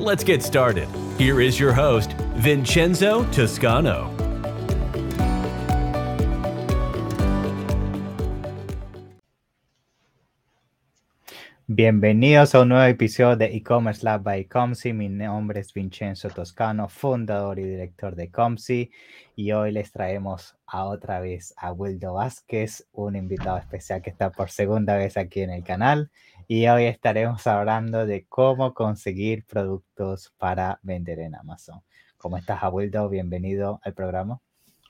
Let's get started. Here is your host, Vincenzo Toscano. Bienvenidos a un nuevo episodio de E-Commerce Lab by Comsi. Mi nombre es Vincenzo Toscano, fundador y director de Comsi. Y hoy les traemos a otra vez a Wildo Vázquez, un invitado especial que está por segunda vez aquí en el canal. Y hoy estaremos hablando de cómo conseguir productos para vender en Amazon. ¿Cómo estás, Wildo? Bienvenido al programa.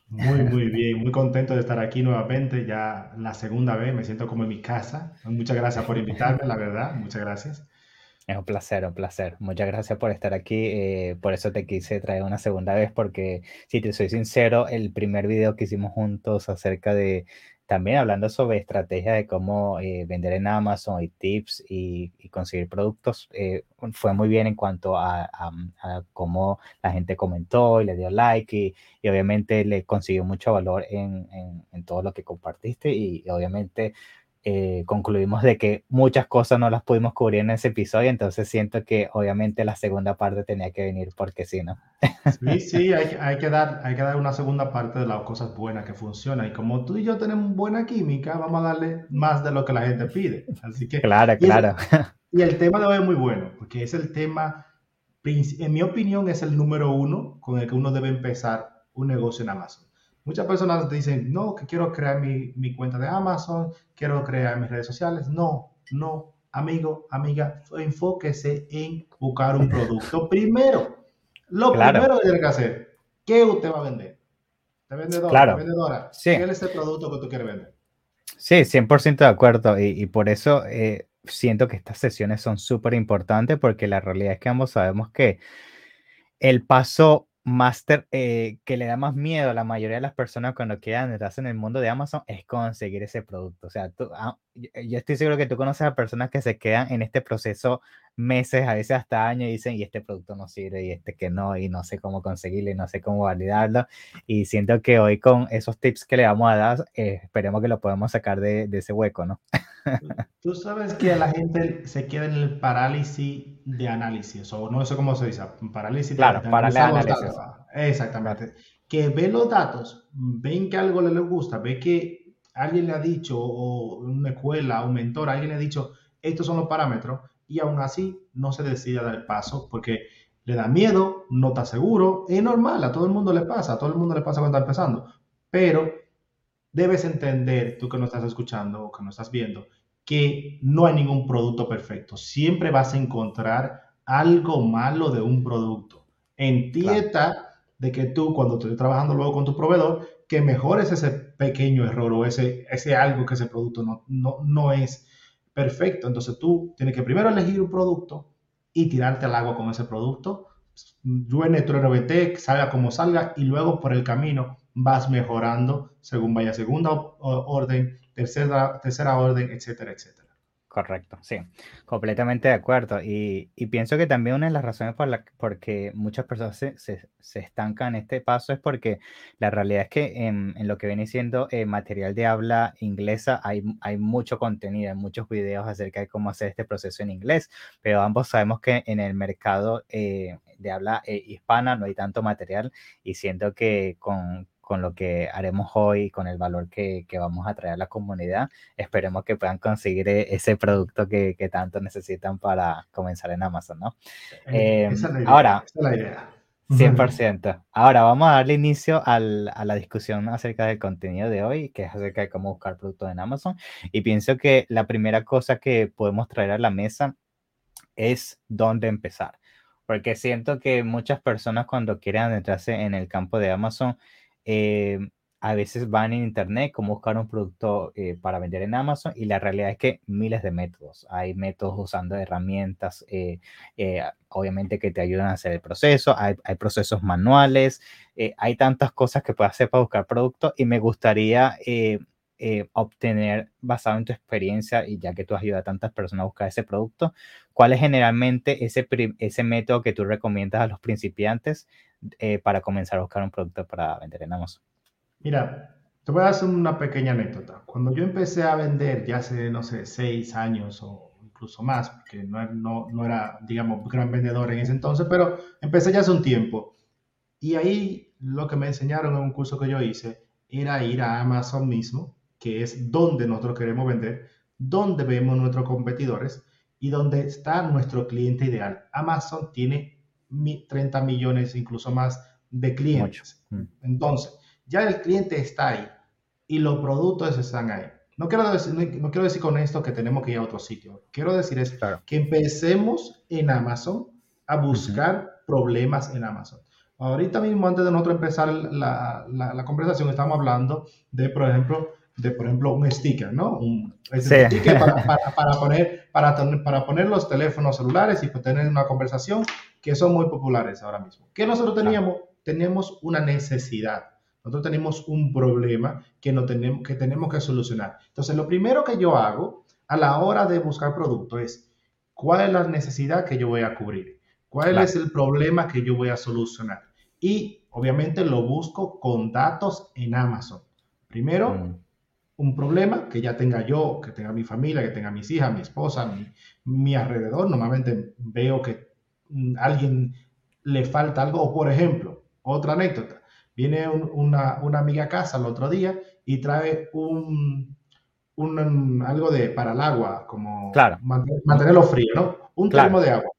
Muy, muy bien, muy contento de estar aquí nuevamente, ya la segunda vez, me siento como en mi casa. Muchas gracias por invitarme, la verdad, muchas gracias. Es un placer, un placer. Muchas gracias por estar aquí. Eh, por eso te quise traer una segunda vez, porque si te soy sincero, el primer video que hicimos juntos acerca de también hablando sobre estrategias de cómo eh, vender en Amazon y tips y, conseguir productos, eh, fue muy bien en cuanto a, cómo la gente comentó y le dio like y, obviamente le consiguió mucho valor en, en, todo lo que compartiste y obviamente eh, concluimos de que muchas cosas no las pudimos cubrir en ese episodio, entonces siento que obviamente la segunda parte tenía que venir porque sí, ¿no? Sí, sí, hay, hay, que dar, hay que dar una segunda parte de las cosas buenas que funcionan y como tú y yo tenemos buena química, vamos a darle más de lo que la gente pide. Así que... Claro, claro. y el tema de hoy es muy bueno porque es el tema, en mi opinión, es el número uno con el que uno debe empezar un negocio en Amazon. Muchas personas dicen, no, que quiero crear mi, mi, cuenta de Amazon, quiero crear mis redes sociales. No, no, amigo, amiga, enfóquese en buscar un producto primero. Lo primero que tiene que hacer, ¿qué usted va a vender? ¿Te vendedor, claro. vendedora? Sí. ¿Qué es el producto que tú quieres vender? Sí, 100% de acuerdo. Y, y por eso eh, siento que estas sesiones son súper importantes porque la realidad es que ambos sabemos que el paso Master eh, que le da más miedo a la mayoría de las personas cuando quedan detrás en el mundo de Amazon es conseguir ese producto. O sea, tú, ah, yo estoy seguro que tú conoces a personas que se quedan en este proceso meses, a veces hasta años, y dicen, y este producto no sirve, y este que no, y no sé cómo conseguirlo, y no sé cómo validarlo. Y siento que hoy con esos tips que le vamos a dar, eh, esperemos que lo podamos sacar de, ese hueco, ¿no? Tú sabes que la gente se queda en el parálisis de análisis, o no sé cómo se dice, parálisis claro, de, análisis. Exactamente. Que ve los datos, ven que algo le gusta, ve que alguien le ha dicho, o una escuela, un mentor, alguien le ha dicho, estos son los parámetros, y aún así no se decide a dar el paso porque le da miedo, no está seguro, es normal, a todo el mundo le pasa, a todo el mundo le pasa cuando está empezando, pero debes entender, tú que no estás escuchando o que no estás viendo, que no hay ningún producto perfecto, siempre vas a encontrar algo malo de un producto. Entienda de que tú cuando estés trabajando luego con tu proveedor, que mejores ese pequeño error o ese, ese algo que ese producto no, no, no es perfecto. Entonces tú tienes que primero elegir un producto y tirarte al agua con ese producto. Llueve, trueno, salga como salga y luego por el camino vas mejorando según vaya segunda orden, tercera, tercera orden, etcétera, etcétera. Correcto, sí, completamente de acuerdo. Y, y, pienso que también una de las razones por la porque muchas personas se, se, se, estancan en este paso es porque la realidad es que en, en lo que viene siendo eh, material de habla inglesa hay, hay mucho contenido, hay muchos videos acerca de cómo hacer este proceso en inglés, pero ambos sabemos que en el mercado eh, de habla eh, hispana no hay tanto material y siento que con, con lo que haremos hoy, con el valor que, que, vamos a traer a la comunidad, esperemos que puedan conseguir e, ese producto que, que tanto necesitan para comenzar en Amazon, ¿no? Eh, esa es la idea, ahora, esa es la idea. 100%. Ahora vamos a darle inicio al, a la discusión acerca del contenido de hoy, que es acerca de cómo buscar productos en Amazon. Y pienso que la primera cosa que podemos traer a la mesa es dónde empezar. Porque siento que muchas personas cuando quieren adentrarse en el campo de Amazon, eh, a veces van en internet como buscar un producto eh, para vender en Amazon y la realidad es que miles de métodos. Hay métodos usando herramientas, eh, eh, obviamente que te ayudan a hacer el proceso, hay, hay procesos manuales, hay tantas cosas que puedes hacer para buscar productos y me gustaría obtener, basado en tu experiencia y ya que tú has ayudado a tantas personas a buscar ese producto, ¿cuál es generalmente ese, ese método que tú recomiendas a los principiantes para comenzar a buscar un producto para vender en Amazon? Mira, te voy a hacer una pequeña anécdota. Cuando yo empecé a vender, ya hace, no sé, seis años o incluso más, porque no, no, era, digamos, gran vendedor en ese entonces, pero empecé ya hace un tiempo. Y ahí lo que me enseñaron en un curso que yo hice era ir a Amazon mismo, que es donde nosotros queremos vender, donde vemos nuestros competidores y donde está nuestro cliente ideal. Amazon tiene 30 millones, incluso más, de clientes. Mm. Entonces, ya el cliente está ahí y los productos están ahí. No quiero decir, no, quiero decir con esto que tenemos que ir a otro sitio. Quiero decir es que empecemos en Amazon a buscar problemas en Amazon. Ahorita mismo, antes de nosotros empezar la, la, conversación, estamos hablando de, por ejemplo, de, por ejemplo, un sticker, ¿no? Un, sticker para, para, poner, para, para poner los teléfonos celulares y tener una conversación que son muy populares ahora mismo. ¿Qué nosotros teníamos? Teníamos una necesidad. Nosotros tenemos un problema que, no tenemos, que tenemos que solucionar. Entonces, lo primero que yo hago a la hora de buscar producto es cuál es la necesidad que yo voy a cubrir, cuál es el problema que yo voy a solucionar. Y obviamente lo busco con datos en Amazon. Primero, mm. un problema que ya tenga yo, que tenga mi familia, que tenga mis hijas, mi esposa, mi, mi alrededor. Normalmente veo que a mm, alguien le falta algo. O por ejemplo, otra anécdota Viene una, amiga a casa el otro día y trae un, un algo de para el agua, como mantenerlo frío, ¿no? Un termo de agua.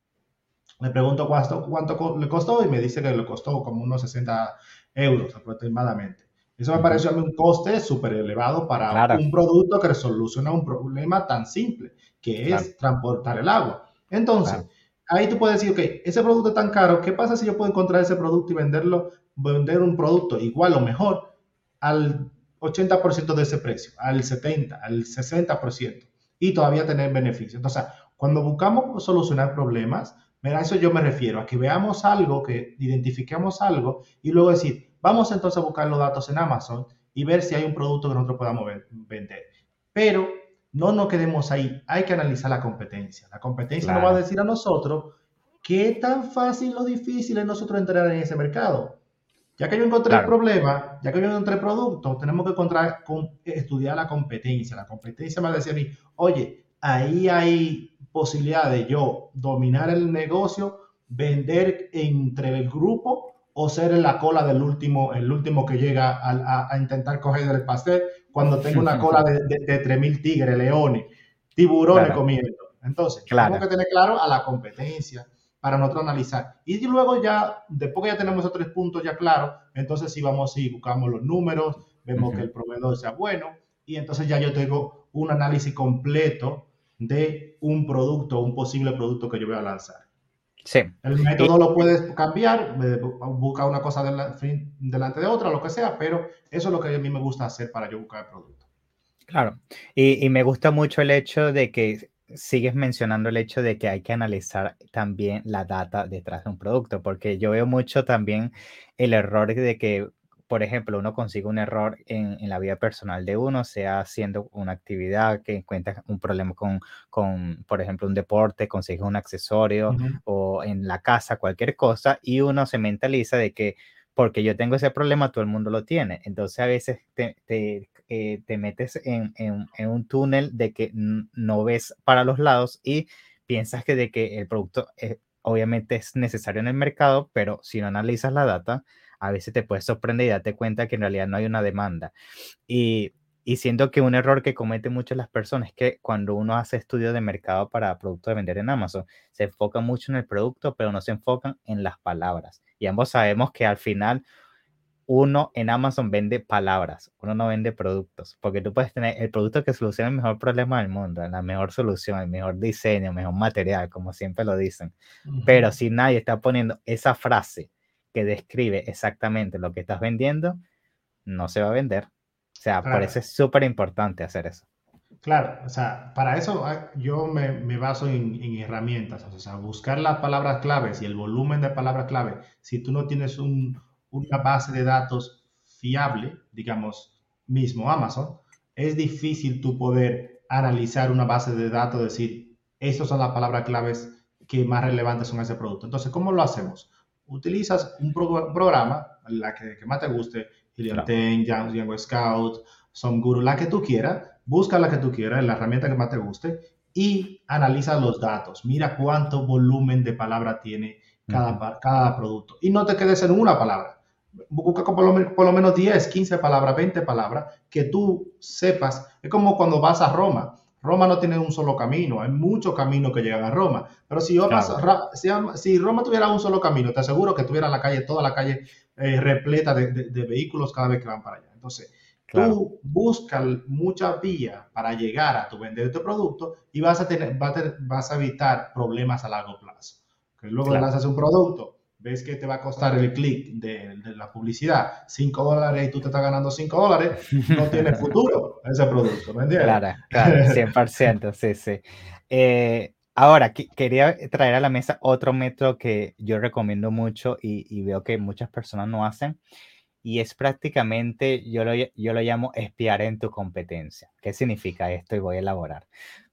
Le pregunto cuánto, cuánto le costó y me dice que le costó como unos 60 euros aproximadamente. Eso me pareció a mí un coste súper elevado para un producto que soluciona un problema tan simple, que es transportar el agua. Entonces, ahí tú puedes decir, ok, ese producto es tan caro, ¿qué pasa si yo puedo encontrar ese producto y venderlo vender un producto igual o mejor al 80% de ese precio, al 70%, al 60% y todavía tener beneficios. Entonces, cuando buscamos solucionar problemas, a eso yo me refiero, a que veamos algo, que identifiquemos algo y luego decir, vamos entonces a buscar los datos en Amazon y ver si hay un producto que nosotros podamos vender. Pero no nos quedemos ahí, hay que analizar la competencia. La competencia nos va a decir a nosotros qué tan fácil o difícil es nosotros entrar en ese mercado. Ya que yo encontré el problema, ya que yo encontré el producto, tenemos que encontrar, estudiar la competencia. La competencia me decía a mí, oye, ahí hay posibilidad de yo dominar el negocio, vender entre el grupo o ser en la cola del último, el último que llega a, intentar coger el pastel cuando tengo una cola de, de, 3.000 tigres, leones, tiburones comiendo. Entonces, tenemos que tener claro a la competencia, para nosotros analizar. Y luego ya, después que ya tenemos esos tres puntos ya claros, entonces sí vamos y buscamos los números, vemos que el proveedor sea bueno y entonces ya yo tengo un análisis completo de un producto, un posible producto que yo voy a lanzar. Sí. El método lo puedes cambiar, buscar una cosa delante de otra, lo que sea, pero eso es lo que a mí me gusta hacer para yo buscar el producto. Claro, y, y me gusta mucho el hecho de que sigues mencionando el hecho de que hay que analizar también la data detrás de un producto, porque yo veo mucho también el error de que, por ejemplo, uno consigue un error en, la vida personal de uno, sea haciendo una actividad que encuentra un problema con, con, por ejemplo, un deporte, consigue un accesorio o en la casa, cualquier cosa, y uno se mentaliza de que porque yo tengo ese problema, todo el mundo lo tiene. Entonces a veces te, eh, te metes en, un túnel de que no ves para los lados y piensas que de que el producto eh, obviamente es necesario en el mercado, pero si no analizas la data, a veces te puedes sorprender y darte cuenta que en realidad no hay una demanda. Y, y siento que un error que cometen muchas las personas es que cuando uno hace estudios de mercado para productos de vender en Amazon, se enfoca mucho en el producto, pero no se enfocan en las palabras. Y ambos sabemos que al final uno en Amazon vende palabras, uno no vende productos, porque tú puedes tener el producto que soluciona el mejor problema del mundo, la mejor solución, el mejor diseño, el mejor material, como siempre lo dicen. Pero si nadie está poniendo esa frase que describe exactamente lo que estás vendiendo, no se va a vender. O sea, por eso es súper importante hacer eso. Claro, o sea, para eso ah, yo me, me baso en, en, herramientas, o sea, buscar las palabras claves y el volumen de palabras clave. Si tú no tienes un, una base de datos fiable, digamos, mismo Amazon, es difícil tú poder analizar una base de datos, decir, estas son las palabras claves que más relevantes son ese producto. Entonces, ¿cómo lo hacemos? Utilizas un, programa, la que, más te guste, Helium claro. Django Scout, SomeGuru, la que tú quieras, busca la que tú quieras, la herramienta que más te guste y analiza los datos. Mira cuánto volumen de palabra tiene cada, cada producto. Y no te quedes en una palabra. Busca por lo, por lo menos 10, 15 palabras, 20 palabras que tú sepas. Es como cuando vas a Roma. Roma no tiene un solo camino, hay muchos caminos que llegan a Roma. Pero si, si, Roma tuviera un solo camino, te aseguro que tuviera la calle, toda la calle eh, repleta de, de, vehículos cada vez que van para allá. Entonces, Tú buscas muchas vías para llegar a tu vender tu producto y vas a, tener, vas a, evitar problemas a largo plazo. Que luego lanzas un producto, ves que te va a costar el clic de, la publicidad 5 dólares y tú te estás ganando 5 dólares, no tiene futuro ese producto, ¿me entiendes? Claro, claro, 100%, sí, sí. Eh, ahora, quería traer a la mesa otro método que yo recomiendo mucho y, y veo que muchas personas no hacen y es prácticamente, yo lo, yo lo llamo espiar en tu competencia. ¿Qué significa esto? Y voy a elaborar.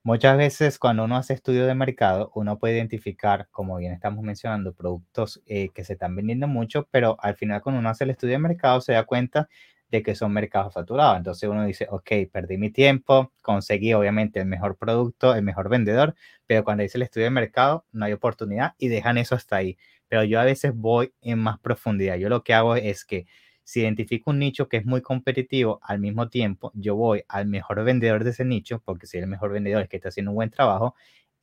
Muchas veces cuando uno hace estudio de mercado, uno puede identificar, como bien estamos mencionando, productos eh, que se están vendiendo mucho, pero al final cuando uno hace el estudio de mercado se da cuenta de que son mercados saturados. Entonces uno dice, ok, perdí mi tiempo, conseguí obviamente el mejor producto, el mejor vendedor, pero cuando hice el estudio de mercado no hay oportunidad y dejan eso hasta ahí. Pero yo a veces voy en más profundidad. Yo lo que hago es que si identifico un nicho que es muy competitivo, al mismo tiempo yo voy al mejor vendedor de ese nicho, porque si el mejor vendedor es que está haciendo un buen trabajo,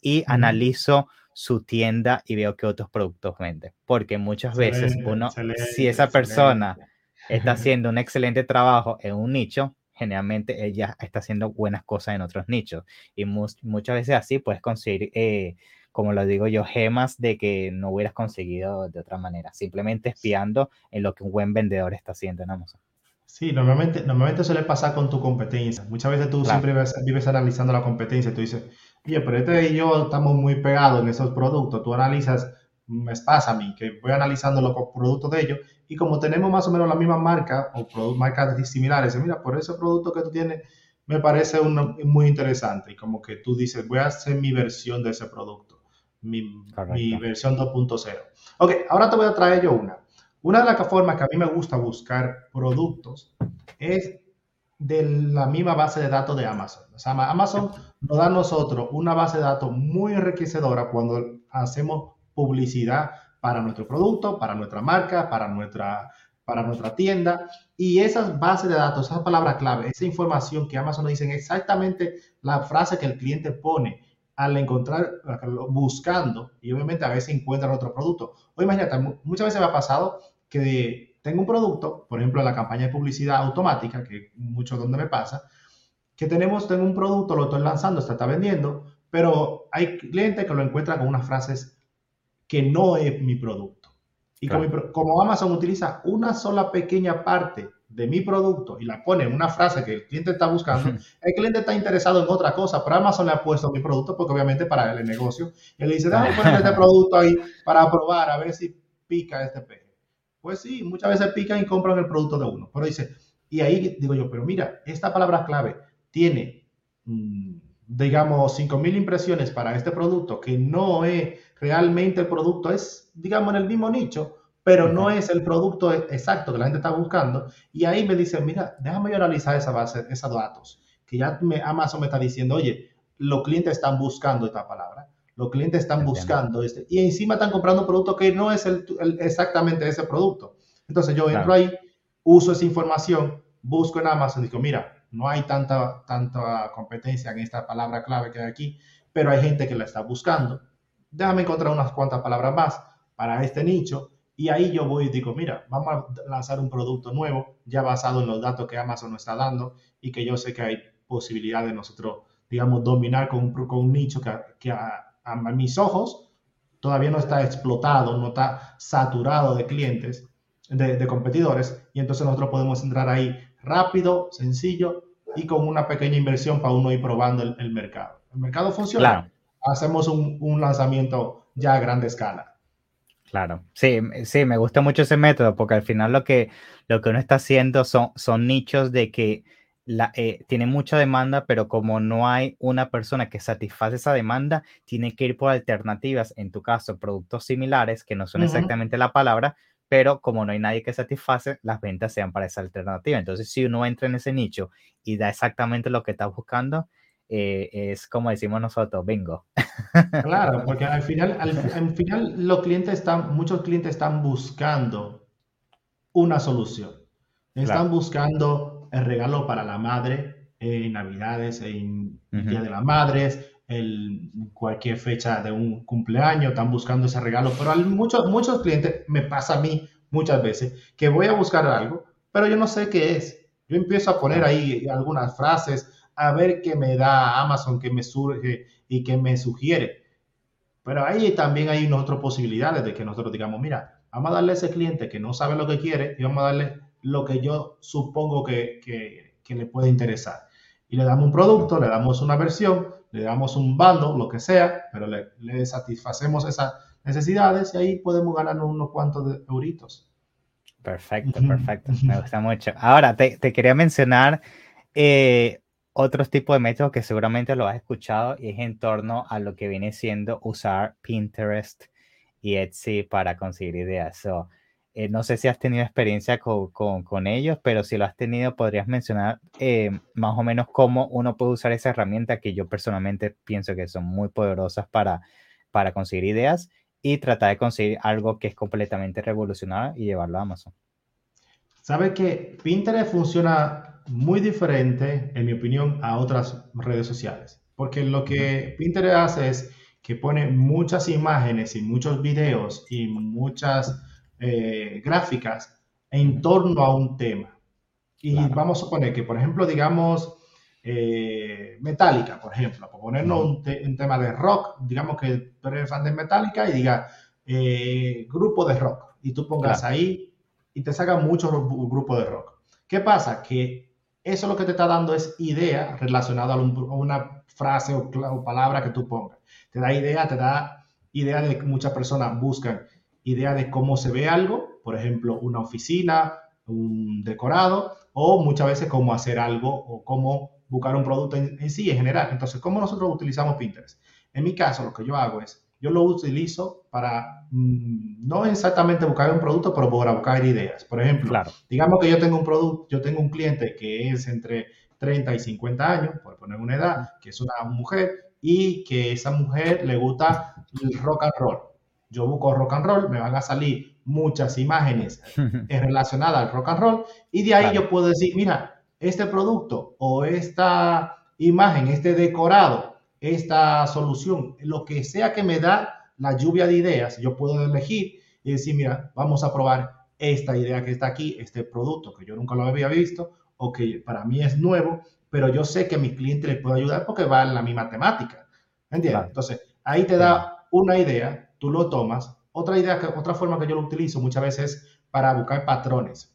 y analizo su tienda y veo qué otros productos vende. Porque muchas veces uno, si esa persona está haciendo un excelente trabajo en un nicho, generalmente ella está haciendo buenas cosas en otros nichos. Y muchas veces así puedes conseguir eh, como lo digo yo, gemas de que no hubieras conseguido de otra manera, simplemente espiando en lo que un buen vendedor está haciendo en Amazon. Sí, normalmente, normalmente suele pasar con tu competencia. Muchas veces tú siempre vives, analizando la competencia y tú dices, oye, pero este y yo estamos muy pegados en esos productos. Tú analizas, me pasa a mí, que voy analizando los productos de ellos y como tenemos más o menos la misma marca o marcas similares, mira, por ese producto que tú tienes me parece muy interesante y como que tú dices, voy a hacer mi versión de ese producto mi, versión 2.0. Ok, ahora te voy a traer yo una. Una de las formas que a mí me gusta buscar productos es de la misma base de datos de Amazon. O sea, Amazon nos da a nosotros una base de datos muy enriquecedora cuando hacemos publicidad para nuestro producto, para nuestra marca, para nuestra, para nuestra tienda. Y esas bases de datos, esas palabras clave, esa información que Amazon nos dice exactamente la frase que el cliente pone al encontrar, buscando, y obviamente a veces encuentran otro producto. O imagínate, muchas veces me ha pasado que tengo un producto, por ejemplo, la campaña de publicidad automática, que mucho donde me pasa, que tenemos, tengo un producto, lo estoy lanzando, se está vendiendo, pero hay clientes que lo encuentran con unas frases que no es mi producto. Y como, como Amazon utiliza una sola pequeña parte de mi producto y la pone en una frase que el cliente está buscando, el cliente está interesado en otra cosa, pero Amazon le ha puesto mi producto porque obviamente para es negocio. Y él le dice, déjame poner este producto ahí para probar a ver si pica este peje. Pues sí, muchas veces pican y compran el producto de uno. Pero dice, y ahí digo yo, pero mira, esta palabra clave tiene, mm, digamos, 5.000 impresiones para este producto que no es realmente el producto, es, digamos, en el mismo nicho pero no es el producto exacto que la gente está buscando. Y ahí me dicen, mira, déjame yo analizar esa base, esos datos, que ya me, Amazon me está diciendo, oye, los clientes están buscando esta palabra, los clientes están buscando este, y encima están comprando un producto que no es el, exactamente ese producto. Entonces yo entro ahí, uso esa información, busco en Amazon y digo, mira, no hay tanta, tanta competencia en esta palabra clave que hay aquí, pero hay gente que la está buscando. Déjame encontrar unas cuantas palabras más para este nicho y ahí yo voy y digo, mira, vamos a lanzar un producto nuevo, ya basado en los datos que Amazon nos está dando y que yo sé que hay posibilidad de nosotros, digamos, dominar con con un nicho que, que a, mis ojos todavía no está explotado, no está saturado de clientes, de, competidores, y entonces nosotros podemos entrar ahí rápido, sencillo y con una pequeña inversión para uno ir probando el, mercado. El mercado funciona. Hacemos un, un lanzamiento ya a grande escala. Claro, sí, sí, me gusta mucho ese método porque al final lo que, lo que uno está haciendo son, son nichos de que la, eh, tiene mucha demanda, pero como no hay una persona que satisface esa demanda, tiene que ir por alternativas, en tu caso, productos similares, que no son exactamente la palabra, pero como no hay nadie que satisface, las ventas sean para esa alternativa. Entonces, si uno entra en ese nicho y da exactamente lo que está buscando, eh, es como decimos nosotros, bingo. Claro, porque al final, al, final los clientes están, muchos clientes están buscando una solución. Están buscando el regalo para la madre en Navidades, en Día de las Madres, en cualquier fecha de un cumpleaños, están buscando ese regalo. Pero a muchos, muchos clientes, me pasa a mí muchas veces, que voy a buscar algo, pero yo no sé qué es. Yo empiezo a poner ahí algunas frases, a ver qué me da Amazon, qué me surge y qué me sugiere. Pero ahí también hay otras posibilidades de que nosotros digamos, mira, vamos a darle a ese cliente que no sabe lo que quiere y vamos a darle lo que yo supongo que, que, le puede interesar. Y le damos un producto, le damos una versión, le damos un bando, lo que sea, pero le, le satisfacemos esas necesidades y ahí podemos ganar unos cuantos de euritos. Perfecto, perfecto. Me gusta mucho. Ahora, te, te quería mencionar eh, otros tipos de métodos que seguramente lo has escuchado y es en torno a lo que viene siendo usar Pinterest y Etsy para conseguir ideas. Eh, no sé si has tenido experiencia con, con, ellos, pero si lo has tenido, podrías mencionar eh, más o menos cómo uno puede usar esa herramienta que yo personalmente pienso que son muy poderosas para, para conseguir ideas y tratar de conseguir algo que es completamente revolucionario y llevarlo a Amazon. Sabe que Pinterest funciona muy diferente, en mi opinión, a otras redes sociales. Porque lo que Pinterest hace es que pone muchas imágenes y muchos videos y muchas eh, gráficas en torno a un tema. Y vamos a suponer que, por ejemplo, digamos, eh, Metallica, por ejemplo, por ponernos un, tema de rock, digamos que tú eres fan de Metallica y diga eh, grupo de rock, y tú pongas ahí y te saca muchos grupos de rock. ¿Qué pasa? Que eso lo que te está dando es idea relacionada a, una frase o, palabra que tú pongas. Te da idea, te da idea de que muchas personas buscan idea de cómo se ve algo, por ejemplo, una oficina, un decorado, o muchas veces cómo hacer algo o cómo buscar un producto en sí en general. Entonces, ¿cómo nosotros utilizamos Pinterest? En mi caso, lo que yo hago es yo lo utilizo para mm, no exactamente buscar un producto, pero para buscar ideas. Por ejemplo, digamos que yo tengo un producto, yo tengo un cliente que es entre 30 y 50 años, por poner una edad, que es una mujer y que esa mujer le gusta el rock and roll. Yo busco rock and roll, me van a salir muchas imágenes relacionadas al rock and roll y de ahí yo puedo decir, mira, este producto o esta imagen, este decorado esta solución, lo que sea que me da la lluvia de ideas, yo puedo elegir y decir, mira, vamos a probar esta idea que está aquí, este producto que yo nunca lo había visto o que para mí es nuevo, pero yo sé que a mi cliente le puedo ayudar porque va en la misma temática. ¿Entiendes? Entonces, ahí te da una idea, tú lo tomas. Otra idea, que, otra forma que yo lo utilizo muchas veces para buscar patrones.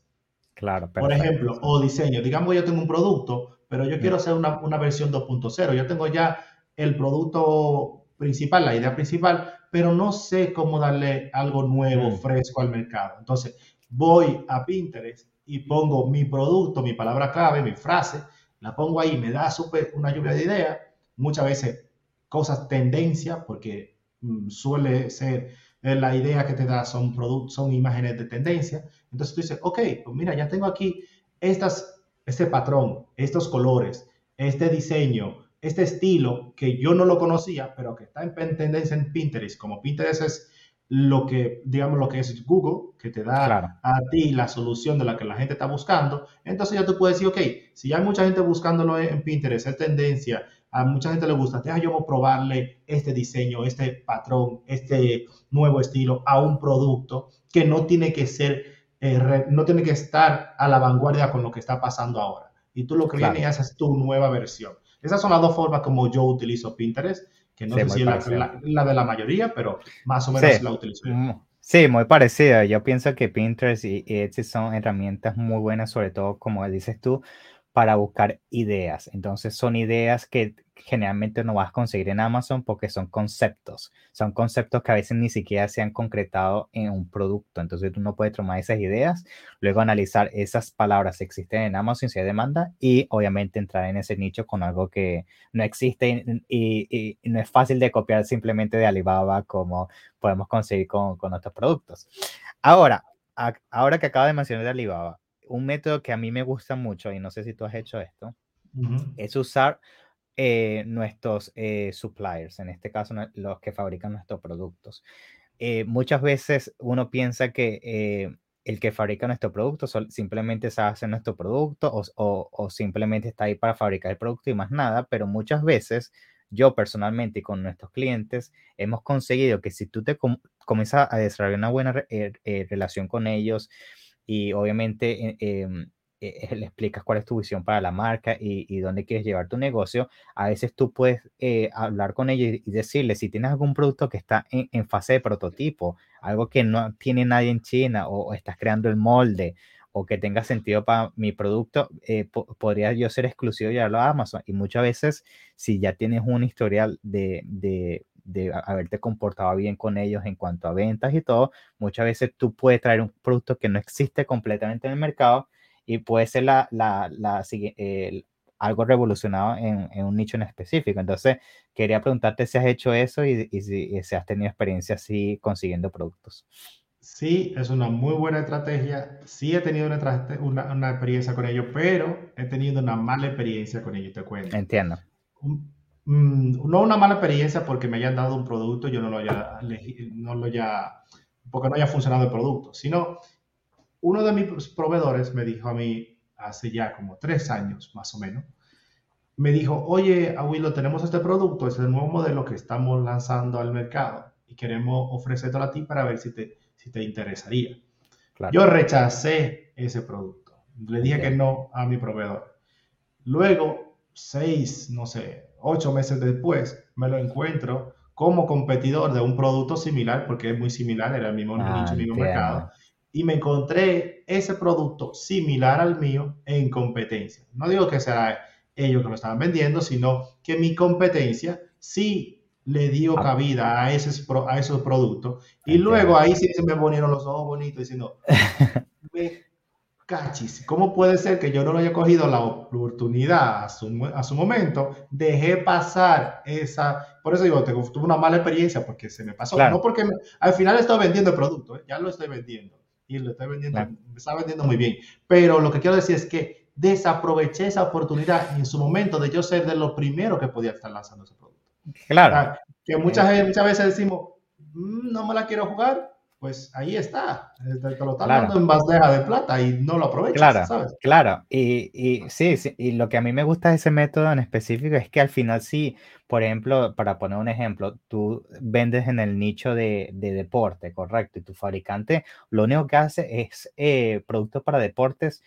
Claro. Por ejemplo, o diseño. Digamos, yo tengo un producto, pero yo quiero hacer una, una versión 2.0. Yo tengo ya el producto principal, la idea principal, pero no sé cómo darle algo nuevo, fresco al mercado. Entonces, voy a Pinterest y pongo mi producto, mi palabra clave, mi frase, la pongo ahí, me da super, una lluvia de ideas, muchas veces cosas tendencia, porque suele ser eh, la idea que te da son productos, son imágenes de tendencia. Entonces tú dices, ok, pues mira, ya tengo aquí estas, este patrón, estos colores, este diseño, este estilo que yo no lo conocía, pero que está en tendencia en Pinterest, como Pinterest es lo que, digamos, lo que es Google, que te da a ti la solución de la que la gente está buscando, entonces ya tú puedes decir, ok, si ya hay mucha gente buscándolo en Pinterest, es tendencia, a mucha gente le gusta, deja yo probarle este diseño, este patrón, este nuevo estilo a un producto que no tiene que ser, eh, no tiene que estar a la vanguardia con lo que está pasando ahora. Y tú lo que vienes y haces tu nueva versión. Esas son las dos formas como yo utilizo Pinterest, que no sé si es la, de la mayoría, pero más o menos la utilizo. Sí, muy parecida. Yo pienso que Pinterest y, y Etsy son herramientas muy buenas, sobre todo, como dices tú, para buscar ideas. Entonces son ideas que generalmente no vas a conseguir en Amazon porque son conceptos. Son conceptos que a veces ni siquiera se han concretado en un producto. Entonces tú no puedes tomar esas ideas, luego analizar esas palabras que existen en Amazon si hay demanda y obviamente entrar en ese nicho con algo que no existe y, no es fácil de copiar simplemente de Alibaba como podemos conseguir con, con otros productos. Ahora, ahora que acabo de mencionar de Alibaba, un método que a mí me gusta mucho, y no sé si tú has hecho esto, es usar eh, nuestros eh, suppliers, en este caso los que fabrican nuestros productos. Eh, muchas veces uno piensa que el que fabrica nuestro producto simplemente sabe hacer nuestro producto o, o, simplemente está ahí para fabricar el producto y más nada, pero muchas veces yo personalmente y con nuestros clientes hemos conseguido que si tú te comienzas a desarrollar una buena relación con ellos, y obviamente eh, em, eh, le explicas cuál es tu visión para la marca y, dónde quieres llevar tu negocio, a veces tú puedes eh, hablar con ellos y, decirles si tienes algún producto que está en, fase de prototipo, algo que no tiene nadie en China o, estás creando el molde o que tenga sentido para mi producto, podría yo ser exclusivo y llevarlo a Amazon. Y muchas veces, si ya tienes un historial de haberte comportado bien con ellos en cuanto a ventas y todo, muchas veces tú puedes traer un producto que no existe completamente en el mercado y puede ser la, la, la algo revolucionado en, en, un nicho en específico. Entonces, quería preguntarte si has hecho eso y, y, si, has tenido experiencia así consiguiendo productos. Sí, es una muy buena estrategia. Sí he tenido una, una, una experiencia con ello, pero he tenido una mala experiencia con ello, te cuento. Entiendo. Mm, no una mala experiencia porque me hayan dado un producto, yo no lo haya, no lo haya, porque no haya funcionado el producto, sino uno de mis proveedores me dijo a mí hace ya como tres años más o menos, me dijo, oye, Abuelo, tenemos este producto, es el nuevo modelo que estamos lanzando al mercado y queremos ofrecértelo a ti para ver si te, si te interesaría. Yo rechacé ese producto, le dije que no a mi proveedor. Luego, seis, no sé, ocho meses después, me lo encuentro como competidor de un producto similar, porque es muy similar, era el mismo ah, nicho, el mismo mercado, y me encontré ese producto similar al mío en competencia. No digo que sea ellos que lo estaban vendiendo, sino que mi competencia sí le dio ah. cabida a, ese, a esos productos. Y luego ahí sí se me ponieron los ojos bonitos diciendo, cachis, ¿cómo puede ser que yo no lo haya cogido la oportunidad a su, a su momento? Dejé pasar esa, por eso digo, tuve una mala experiencia porque se me pasó, no porque al final estoy vendiendo el producto, ¿eh? ya lo estoy vendiendo y lo estoy vendiendo, me está vendiendo muy bien, pero lo que quiero decir es que desaproveché esa oportunidad en su momento de yo ser de los primeros que podía estar lanzando ese producto. Claro. que muchas, eh. muchas veces decimos, mm, no me la quiero jugar, pues ahí está. Te, lo están dando en bandeja de plata y no lo aprovechas, claro, ¿sabes? Claro, y, y sí, sí, y lo que a mí me gusta de ese método en específico es que al final sí, por ejemplo, para poner un ejemplo, tú vendes en el nicho de, de deporte, correcto, y tu fabricante lo único que hace es eh, productos para deportes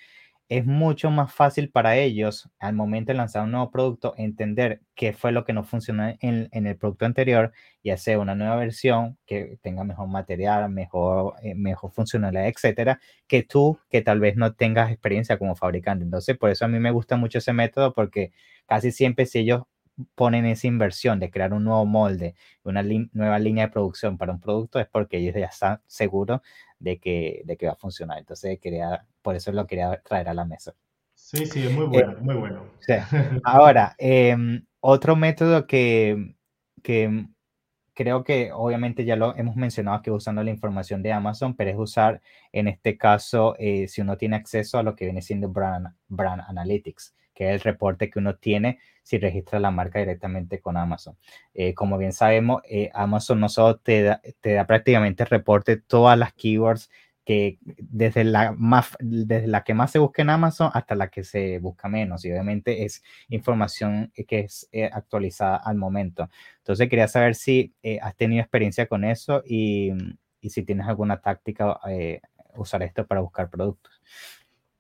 es mucho más fácil para ellos al momento de lanzar un nuevo producto entender qué fue lo que no funcionó en, el producto anterior y hacer una nueva versión que tenga mejor material, mejor, eh, mejor funcionalidad, etcétera, que tú que tal vez no tengas experiencia como fabricante. Entonces, por eso a mí me gusta mucho ese método porque casi siempre si ellos ponen esa inversión de crear un nuevo molde, una nueva línea de producción para un producto es porque ellos ya están seguros de que, de que va a funcionar. Entonces, quería, por eso lo quería traer a la mesa. Sí, sí, es muy bueno, eh, muy bueno. Ahora, em, otro método que, que creo que obviamente ya lo hemos mencionado que usando la información de Amazon, pero es usar en este caso eh, si uno tiene acceso a lo que viene siendo Brand, Brand Analytics que es el reporte que uno tiene si registra la marca directamente con Amazon. Eh, como bien sabemos, eh, Amazon no solo te da, te da prácticamente reporte todas las keywords que desde la, más, desde la que más se busca en Amazon hasta la que se busca menos. Y obviamente es información que es eh, actualizada al momento. Entonces quería saber si has tenido experiencia con eso y, si tienes alguna táctica usar esto para buscar productos.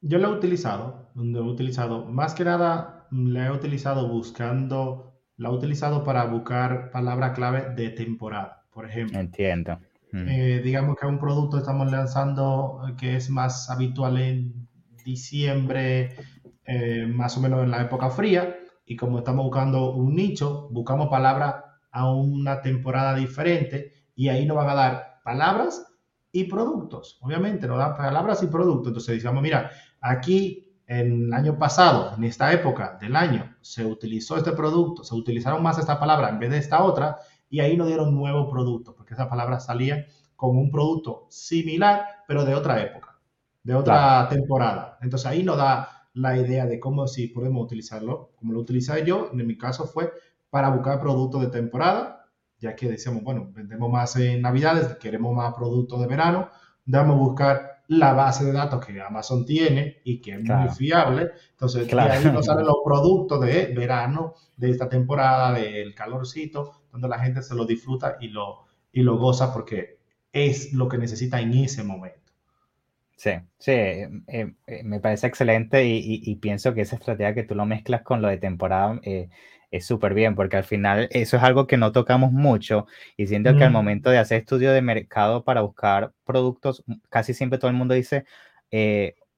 Yo lo he utilizado, donde he utilizado, más que nada, la he utilizado buscando, la he utilizado para buscar palabra clave de temporada, por ejemplo. Entiendo. Mm. Eh, digamos que un producto estamos lanzando eh, que es más habitual en diciembre, eh, más o menos en la época fría, y como estamos buscando un nicho, buscamos palabras a una temporada diferente y ahí nos van a dar palabras y productos. Obviamente nos dan palabras y productos. Entonces digamos, mira, aquí en el año pasado, en esta época del año, se utilizó este producto, se utilizaron más esta palabra en vez de esta otra, y ahí nos dieron nuevo producto, porque esa palabra salía con un producto similar, pero de otra época, de otra temporada. Entonces ahí nos da la idea de cómo si podemos utilizarlo, como lo utilicé yo, en mi caso fue para buscar productos de temporada, ya que decíamos, bueno, vendemos más en Navidades, queremos más productos de verano, damos a buscar la base de datos que Amazon tiene y que es muy fiable. Entonces, de ahí nos salen los productos de verano, de esta temporada, del calorcito, donde la gente se lo disfruta y lo, y lo goza porque es lo que necesita en ese momento. Sí, sí, eh, eh, me parece excelente y, pienso que esa estrategia que tú lo mezclas con lo de temporada eh, es súper bien, porque al final eso es algo que no tocamos mucho y siento que al momento de hacer estudio de mercado para buscar productos, casi siempre todo el mundo dice,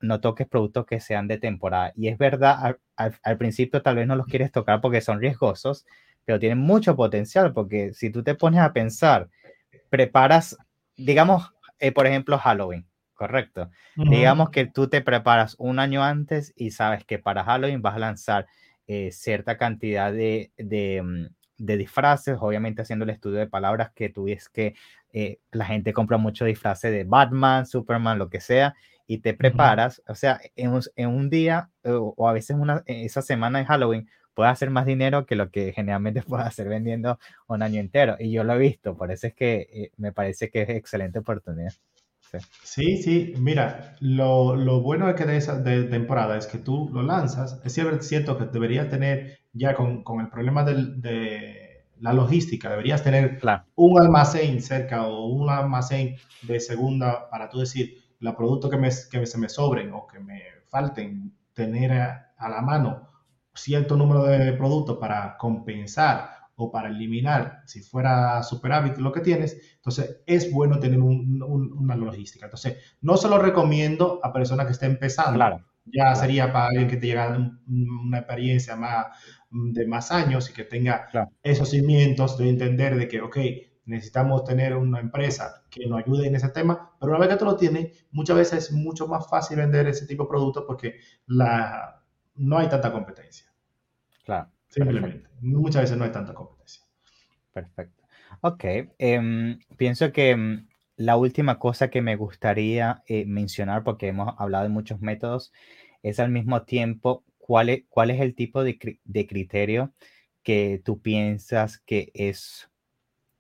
no toques productos que sean de temporada. Y es verdad, al principio tal vez no los quieres tocar porque son riesgosos, pero tienen mucho potencial porque si tú te pones a pensar, preparas, digamos, eh, por ejemplo, Halloween, correcto. Digamos que tú te preparas un año antes y sabes que para Halloween vas a lanzar eh, cierta cantidad de, mm, de, disfraces, obviamente haciendo el estudio de palabras que tú ves que eh, la gente compra mucho disfraces de Batman, Superman, lo que sea, y te preparas, o sea, en un, en un día o a veces una, esa semana de Halloween puedes hacer más dinero que lo que generalmente puedes hacer vendiendo un año entero. Y yo lo he visto, por eso es que eh, me parece que es excelente oportunidad. Sí, sí, mira, lo, lo, bueno de que de esa de temporada es que tú lo lanzas, es cierto que deberías tener ya con, con el problema del, de la logística, deberías tener un almacén cerca o un almacén de segunda para tú decir, los productos que, me, que se me sobren o que me falten, tener a la mano cierto número de productos para compensar o para eliminar, si fuera superávit lo que tienes, entonces es bueno tener una logística. Entonces, no se lo recomiendo a personas que estén empezando. Claro. Ya sería para alguien que te llega una experiencia más, de más años y que tenga esos cimientos de entender de que, ok, necesitamos tener una empresa que nos ayude en ese tema, pero una vez que tú lo tienes, muchas veces es mucho más fácil vender ese tipo de productos porque la, no hay tanta competencia. Claro. Simplemente. Muchas veces no hay tanta competencia. Perfecto. Ok. Em, pienso que em, la última cosa que me gustaría eh, mencionar, porque hemos hablado de muchos métodos, es al mismo tiempo cuál es, cuál es el tipo de, criterio que tú piensas que es,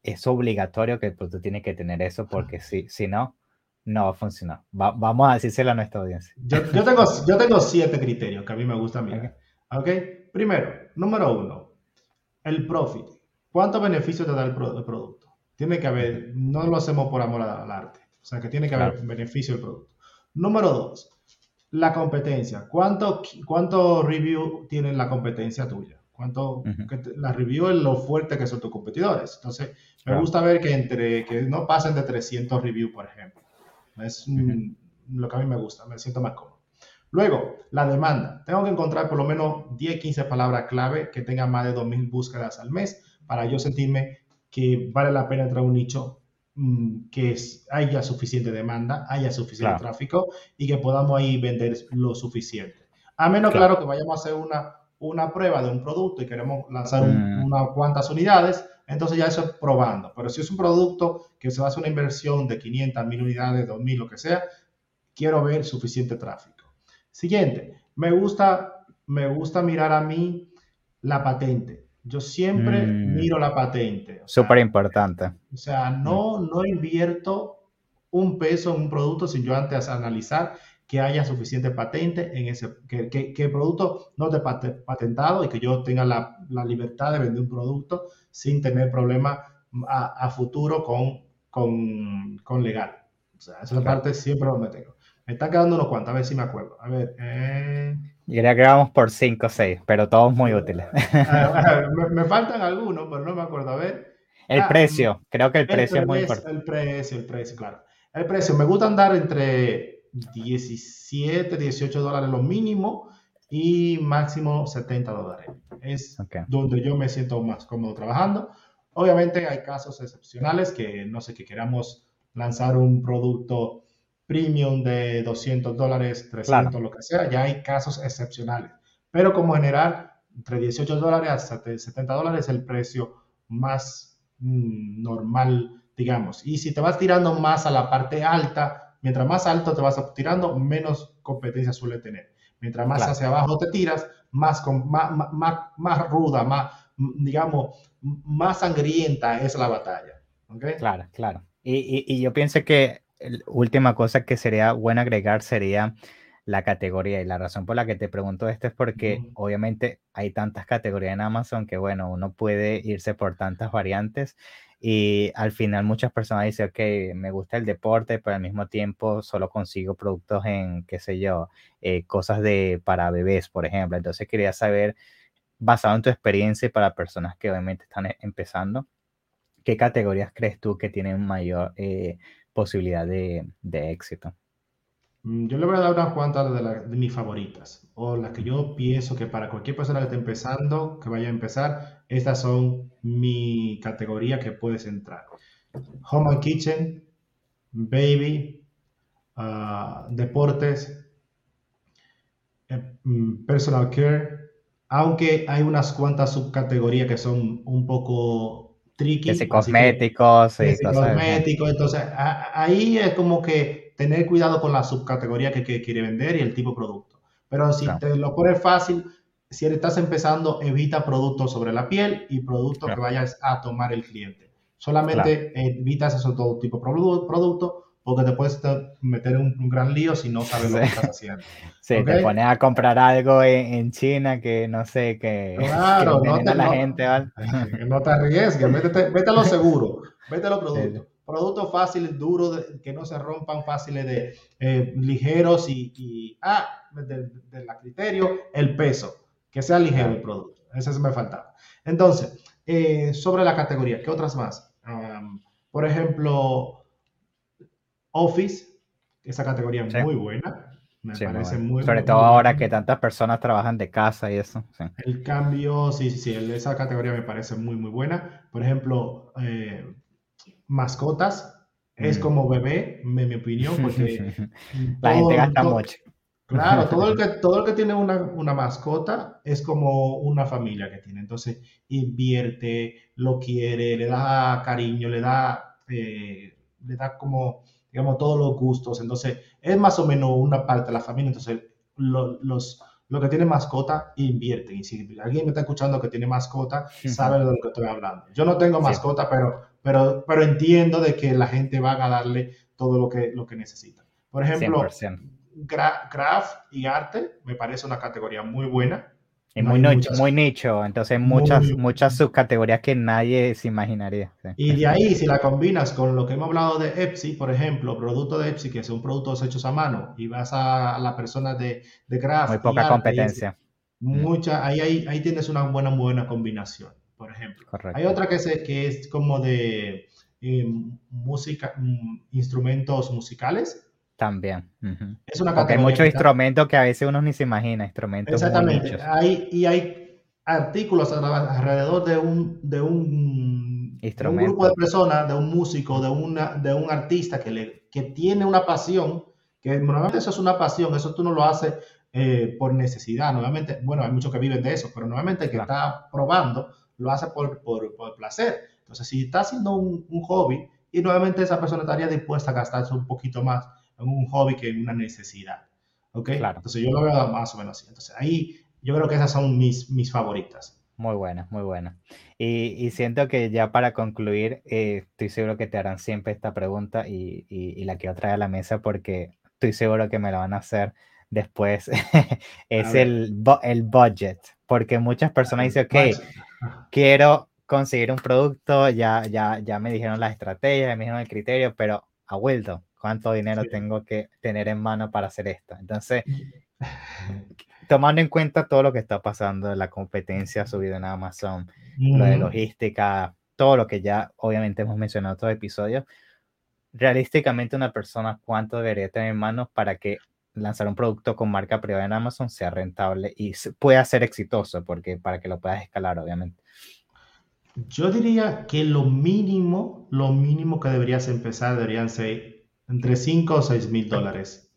es obligatorio que pues, tú tienes que tener eso, porque si, si no, no va a funcionar. vamos a decírselo a nuestra audiencia. Yo, tengo, yo tengo siete criterios que a mí me gustan mirar. ¿Ok? Primero, número uno, el profit. ¿Cuánto beneficio te da el, producto? Tiene que haber, no lo hacemos por amor al arte. O sea, que tiene que haber beneficio del producto. Número dos, la competencia. ¿Cuánto, cuánto review tiene la competencia tuya? ¿Cuánto, la review es lo fuerte que son tus competidores? Entonces, me gusta ver que entre, que no pasen de 300 reviews, por ejemplo. Es lo que a mí me gusta, me siento más cómodo. Luego, la demanda. Tengo que encontrar por lo menos 10, 15 palabras clave que tengan más de 2.000 búsquedas al mes para yo sentirme que vale la pena entrar a un nicho mm, que haya suficiente demanda, haya suficiente tráfico y que podamos ahí vender lo suficiente. A menos, claro, que vayamos a hacer una, una prueba de un producto y queremos lanzar mm. unas cuantas unidades, entonces ya eso es probando. Pero si es un producto que se va a hacer una inversión de 500, 1000 unidades, 2000, lo que sea, quiero ver suficiente tráfico. Siguiente, me gusta, me gusta mirar a mí la patente. Yo siempre mm. miro la patente. Súper importante. O sea, no, no invierto un peso en un producto sin yo antes analizar que haya suficiente patente en ese, que, que, el producto no esté patentado y que yo tenga la, la, libertad de vender un producto sin tener problemas a, futuro con, con, con, legal. O sea, esa parte siempre lo tengo. Me están quedando unos cuantos, a ver si me acuerdo. A ver. Eh... Yo diría que vamos por 5 o 6, pero todos muy útiles. me, faltan algunos, pero no me acuerdo. A ver. El Ah, precio, creo que el El precio es muy importante. el precio, el precio, claro. El precio, me gusta andar entre 17, 18 dólares lo mínimo y máximo 70 dólares. Es donde yo me siento más cómodo trabajando. Obviamente hay casos excepcionales que no sé, que queramos lanzar un producto premium de 200 dólares, 300, Claro. lo que sea, ya hay casos excepcionales. Pero como general, entre 18 dólares hasta 70 dólares es el precio más mm, normal, digamos. Y si te vas tirando más a la parte alta, mientras más alto te vas tirando, menos competencia suele tener. Mientras más Claro. hacia abajo te tiras, más, con- más, más, más, ruda, más, digamos, más sangrienta es la batalla. Claro, claro. Y, y- y yo pienso que última cosa que sería bueno agregar sería la categoría. Y la razón por la que te pregunto esto es porque obviamente hay tantas categorías en Amazon que, bueno, uno puede irse por tantas variantes. Y al final muchas personas dicen, ok, me gusta el deporte, pero al mismo tiempo solo consigo productos en, qué sé yo, eh, cosas de para bebés, por ejemplo. Entonces quería saber, basado en tu experiencia y para personas que obviamente están e- empezando, ¿qué categorías crees tú que tienen mayor eh, posibilidad de, de éxito? Mm, Yo le voy a dar unas cuantas de, la- de mis favoritas, o las que yo pienso que para cualquier persona que esté empezando, que vaya a empezar, estas son mi categoría que puedes entrar. Home and Kitchen, Baby, ah, Deportes, eh, mm, Personal Care, aunque hay unas cuantas subcategorías que son un poco tricky, cosméticos entonces a- ahí es como que tener cuidado con la subcategoría que, que quiere vender y el tipo de producto. Pero si Claro. te lo pones fácil, si estás empezando, evita productos sobre la piel y productos que Claro. vayas a tomar el cliente. Solamente evitas esos todo tipo de produ- productos porque te puedes te- meter en un, un gran lío si no sabes lo que estás haciendo. Sí, te pones a comprar algo en, en China que no sé, que, que Claro, no envenena te, a la no, gente, ¿vale? no te arriesgues, métete- vete a lo seguro, vete a los Sí, sí. productos. Fáciles, duros, de- que no se rompan, fáciles de eh, ligeros y, y- ah, de, de criterio, el peso, que sea ligero el producto. Ese se me faltaba. Entonces, eh, sobre la categoría, ¿qué otras más? Um, por ejemplo, Office, esa categoría es Sí. muy buena. Me Sí, muy parece bueno. muy, Sobre muy, todo muy ahora buena. que tantas personas trabajan de casa y eso. Sí. El cambio, sí, sí, sí, esa categoría me parece muy, muy buena. Por ejemplo, eh, mascotas es Mm. como bebé, en mi opinión, porque La gente gasta todo- mucho. claro, todo el que, todo el que tiene una, una mascota es como una familia que tiene. Entonces, invierte, lo quiere, le da cariño, le da, eh, le da como, digamos, todos los gustos. Entonces, es más o menos una parte de la familia. Entonces, lo- los, los que tienen mascota invierten. Y si alguien me está escuchando que tiene mascota, sabe de lo que estoy hablando. Yo no tengo Sí. mascota, pero, pero, pero entiendo de que la gente va a darle todo lo que, lo que necesita. Por ejemplo, 100%. gra- craft y arte me parece una categoría muy buena. Y No muy, nicho, muchas- muy nicho, entonces muchas, Muy- muchas subcategorías que nadie se imaginaría. sí. Y de ahí, si la combinas con lo que hemos hablado de Epsi, por ejemplo, productos de Epsi que son productos hechos a mano, y vas a, la persona de, de craft Muy poca arte, competencia. mucha, ahí, ahí, ahí tienes una buena, buena combinación, por ejemplo. Correcto. Hay otra que, se, que es como de eh, música, mm, instrumentos musicales. También. Es una Porque hay muchos instrumentos que a veces uno ni se imagina, instrumentos Exactamente. Hay, y hay artículos alrededor de un, de un, grupo de personas, de un músico, de, una, de un artista que, le, que tiene una pasión, que normalmente eso es una pasión, eso tú no lo haces eh, por necesidad. Normalmente, bueno, hay muchos que viven de eso, pero normalmente el que Claro. está probando lo hace por, por, por placer. Entonces, si está haciendo un, un hobby, y nuevamente esa persona estaría dispuesta a gastarse un poquito más un hobby que en una necesidad. ¿Ok? Claro. Entonces yo lo veo más o menos así. Entonces ahí yo creo que esas son mis, mis favoritas. Muy buena, muy buena. Y, y siento que ya para concluir, eh, estoy seguro que te harán siempre esta pregunta y, y- y la quiero traer a la mesa porque estoy seguro que me la van a hacer después. es el, el budget, porque muchas personas dicen, ok, quiero conseguir un producto, ya, ya, ya me dijeron las estrategias, ya me dijeron el criterio, pero a Wilton, ¿cuánto dinero Sí. tengo que tener en mano para hacer esto? Entonces, tomando en cuenta todo lo que está pasando, la competencia subida en Amazon, lo de logística, todo lo que ya obviamente hemos mencionado en estos episodios, realísticamente una persona cuánto debería tener en manos para que lanzar un producto con marca privada en Amazon sea rentable y pueda ser exitoso, porque para que lo puedas escalar, obviamente. Yo diría que lo mínimo, lo mínimo que deberías empezar deberían ser entre 5 o 6 mil dólares.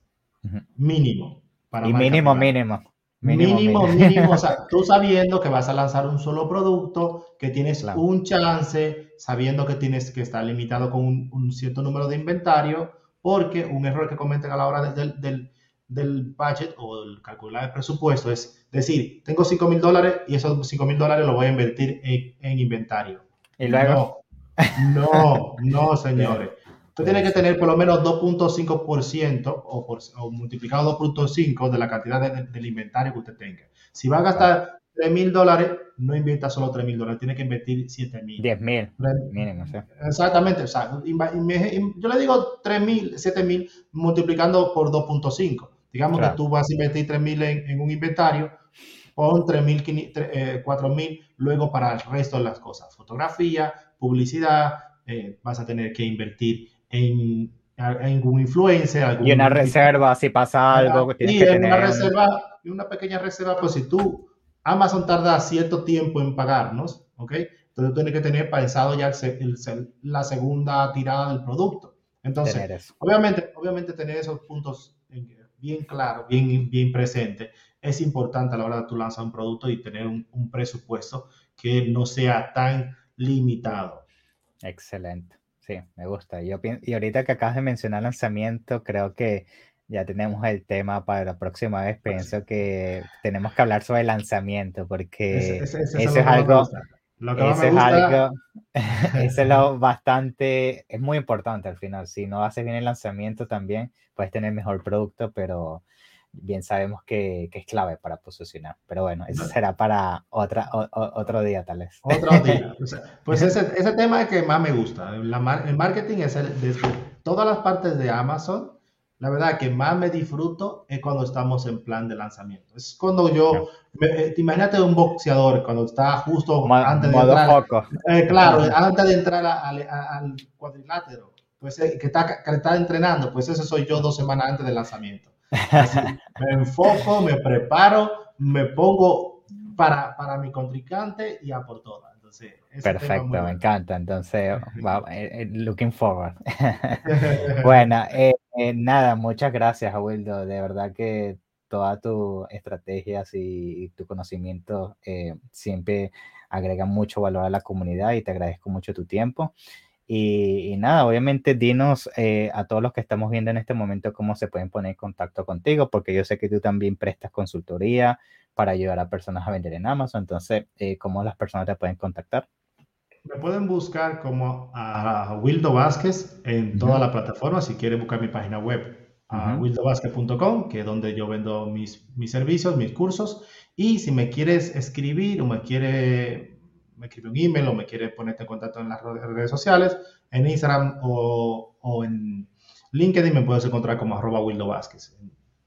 Mínimo. y mínimo, mínimo, mínimo. Mínimo, O sea, tú sabiendo que vas a lanzar un solo producto, que tienes un chance, sabiendo que tienes que estar limitado con un, cierto número de inventario, porque un error que cometen a la hora del, del, del budget o el calcular el presupuesto es decir, tengo 5 mil dólares y esos 5 mil dólares los voy a invertir en, inventario. ¿Y luego? No, no, no señores. Usted tiene que tener por lo menos 2.5% o, o multiplicado 2.5 de la cantidad del inventario que usted tenga. Si va a gastar 3 mil dólares, no invierta solo 3 mil dólares, tiene que invertir 7 mil. 10 mil. Miren, Exactamente. O sea, yo le digo 3 mil, 7 mil multiplicando por 2.5. Digamos que tú vas a invertir 3 mil en, un inventario, pon 3 mil, 4 mil luego para el resto de las cosas. Fotografía, publicidad, eh, vas a tener que invertir en, un influencer. y una reserva, si pasa algo. y una reserva, y una pequeña reserva, pues si tú, Amazon tarda cierto tiempo en pagarnos, ¿ok? Entonces tienes que tener pensado ya la segunda tirada del producto. Entonces, obviamente, obviamente tener esos puntos bien claros, bien, bien presentes, es importante a la hora de tú lanzar un producto y tener un, un presupuesto que no sea tan limitado. Excelente. Sí, me gusta. Yo y ahorita que acabas de mencionar lanzamiento, creo que ya tenemos el tema para la próxima vez. Pues Pienso que tenemos que hablar sobre lanzamiento porque eso es algo... eso es algo, eso es lo bastante, es muy importante al final. Si no haces bien el lanzamiento también, puedes tener mejor producto, pero bien sabemos que, que, es clave para posicionar. Pero bueno, eso será para otra, otro día tal vez. Otro día. pues ese, ese tema es que más me gusta. el marketing es el, desde todas las partes de Amazon. La verdad que más me disfruto es cuando estamos en plan de lanzamiento. Es cuando yo, eh, imagínate un boxeador cuando está justo antes de entrar. Eh, claro, antes de entrar al cuadrilátero, pues eh, que, está, que está entrenando, pues ese soy yo dos semanas antes del lanzamiento me enfoco, me preparo, me pongo para, para mi contrincante y a por todas. Entonces, Perfecto, me encanta. Entonces, eh, eh, looking forward. bueno, eh, nada, muchas gracias, Wildo. De verdad que toda tu estrategias y, tu conocimiento siempre agregan mucho valor a la comunidad y te agradezco mucho tu tiempo. Y, nada, obviamente dinos eh, a todos los que estamos viendo en este momento cómo se pueden poner en contacto contigo, porque yo sé que tú también prestas consultoría para ayudar a personas a vender en Amazon. Entonces, eh, ¿cómo las personas te pueden contactar? Me pueden buscar como a Wildo Vázquez en toda la plataforma. Si quieren buscar mi página web, a wildovázquez.com, que es donde yo vendo mis, mis servicios, mis cursos. Y si me quieres escribir o me quiere me escribe un email o me quiere ponerte en contacto en las redes sociales, en Instagram o, o en LinkedIn me puedes encontrar como arroba Wildo Vázquez.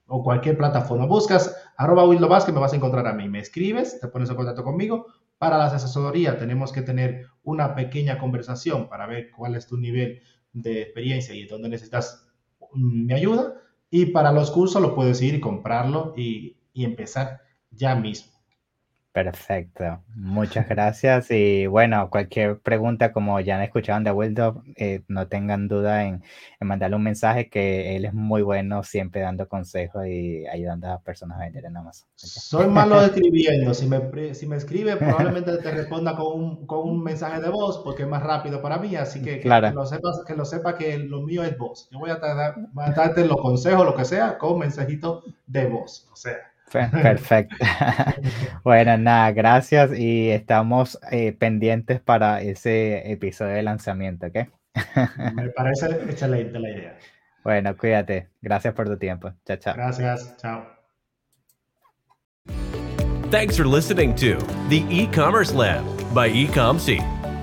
O cualquier plataforma. Buscas arroba Wildo Vázquez, me vas a encontrar a mí. Me escribes, te pones en contacto conmigo. Para las asesorías tenemos que tener una pequeña conversación para ver cuál es tu nivel de experiencia y dónde necesitas mm, mi ayuda. Y para los cursos lo puedes ir comprarlo y, y empezar ya mismo. Perfecto, muchas gracias. Y bueno, cualquier pregunta, como ya han escuchado de Wildo, eh, no tengan duda en, mandarle un mensaje que él es muy bueno, siempre dando consejos y ayudando a las personas a vender en Amazon. Soy malo escribiendo. Si me, si me escribe, probablemente te responda con un, con un mensaje de voz porque es más rápido para mí. Así que que, lo, sepas, que lo sepa que lo mío es voz. Yo voy a, dar, voy a darte los consejos, lo que sea, con mensajito de voz. O sea. Perfecto. bueno, nada, gracias y estamos eh, pendientes para ese episodio de lanzamiento, ¿ok? Me parece excelente la idea. Bueno, cuídate. Gracias por tu tiempo. Chao, chao. Gracias. Chao. Thanks for listening to the e-commerce lab by Ecomcy.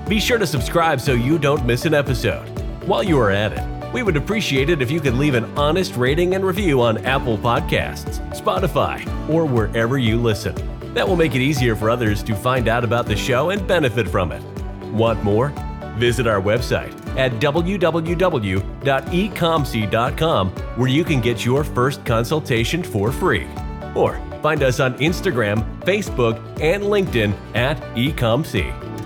Be sure to subscribe so you don't miss an episode. While you are at it, We would appreciate it if you could leave an honest rating and review on Apple Podcasts, Spotify, or wherever you listen. That will make it easier for others to find out about the show and benefit from it. Want more? Visit our website at www.ecomc.com where you can get your first consultation for free. Or find us on Instagram, Facebook, and LinkedIn at ecomc.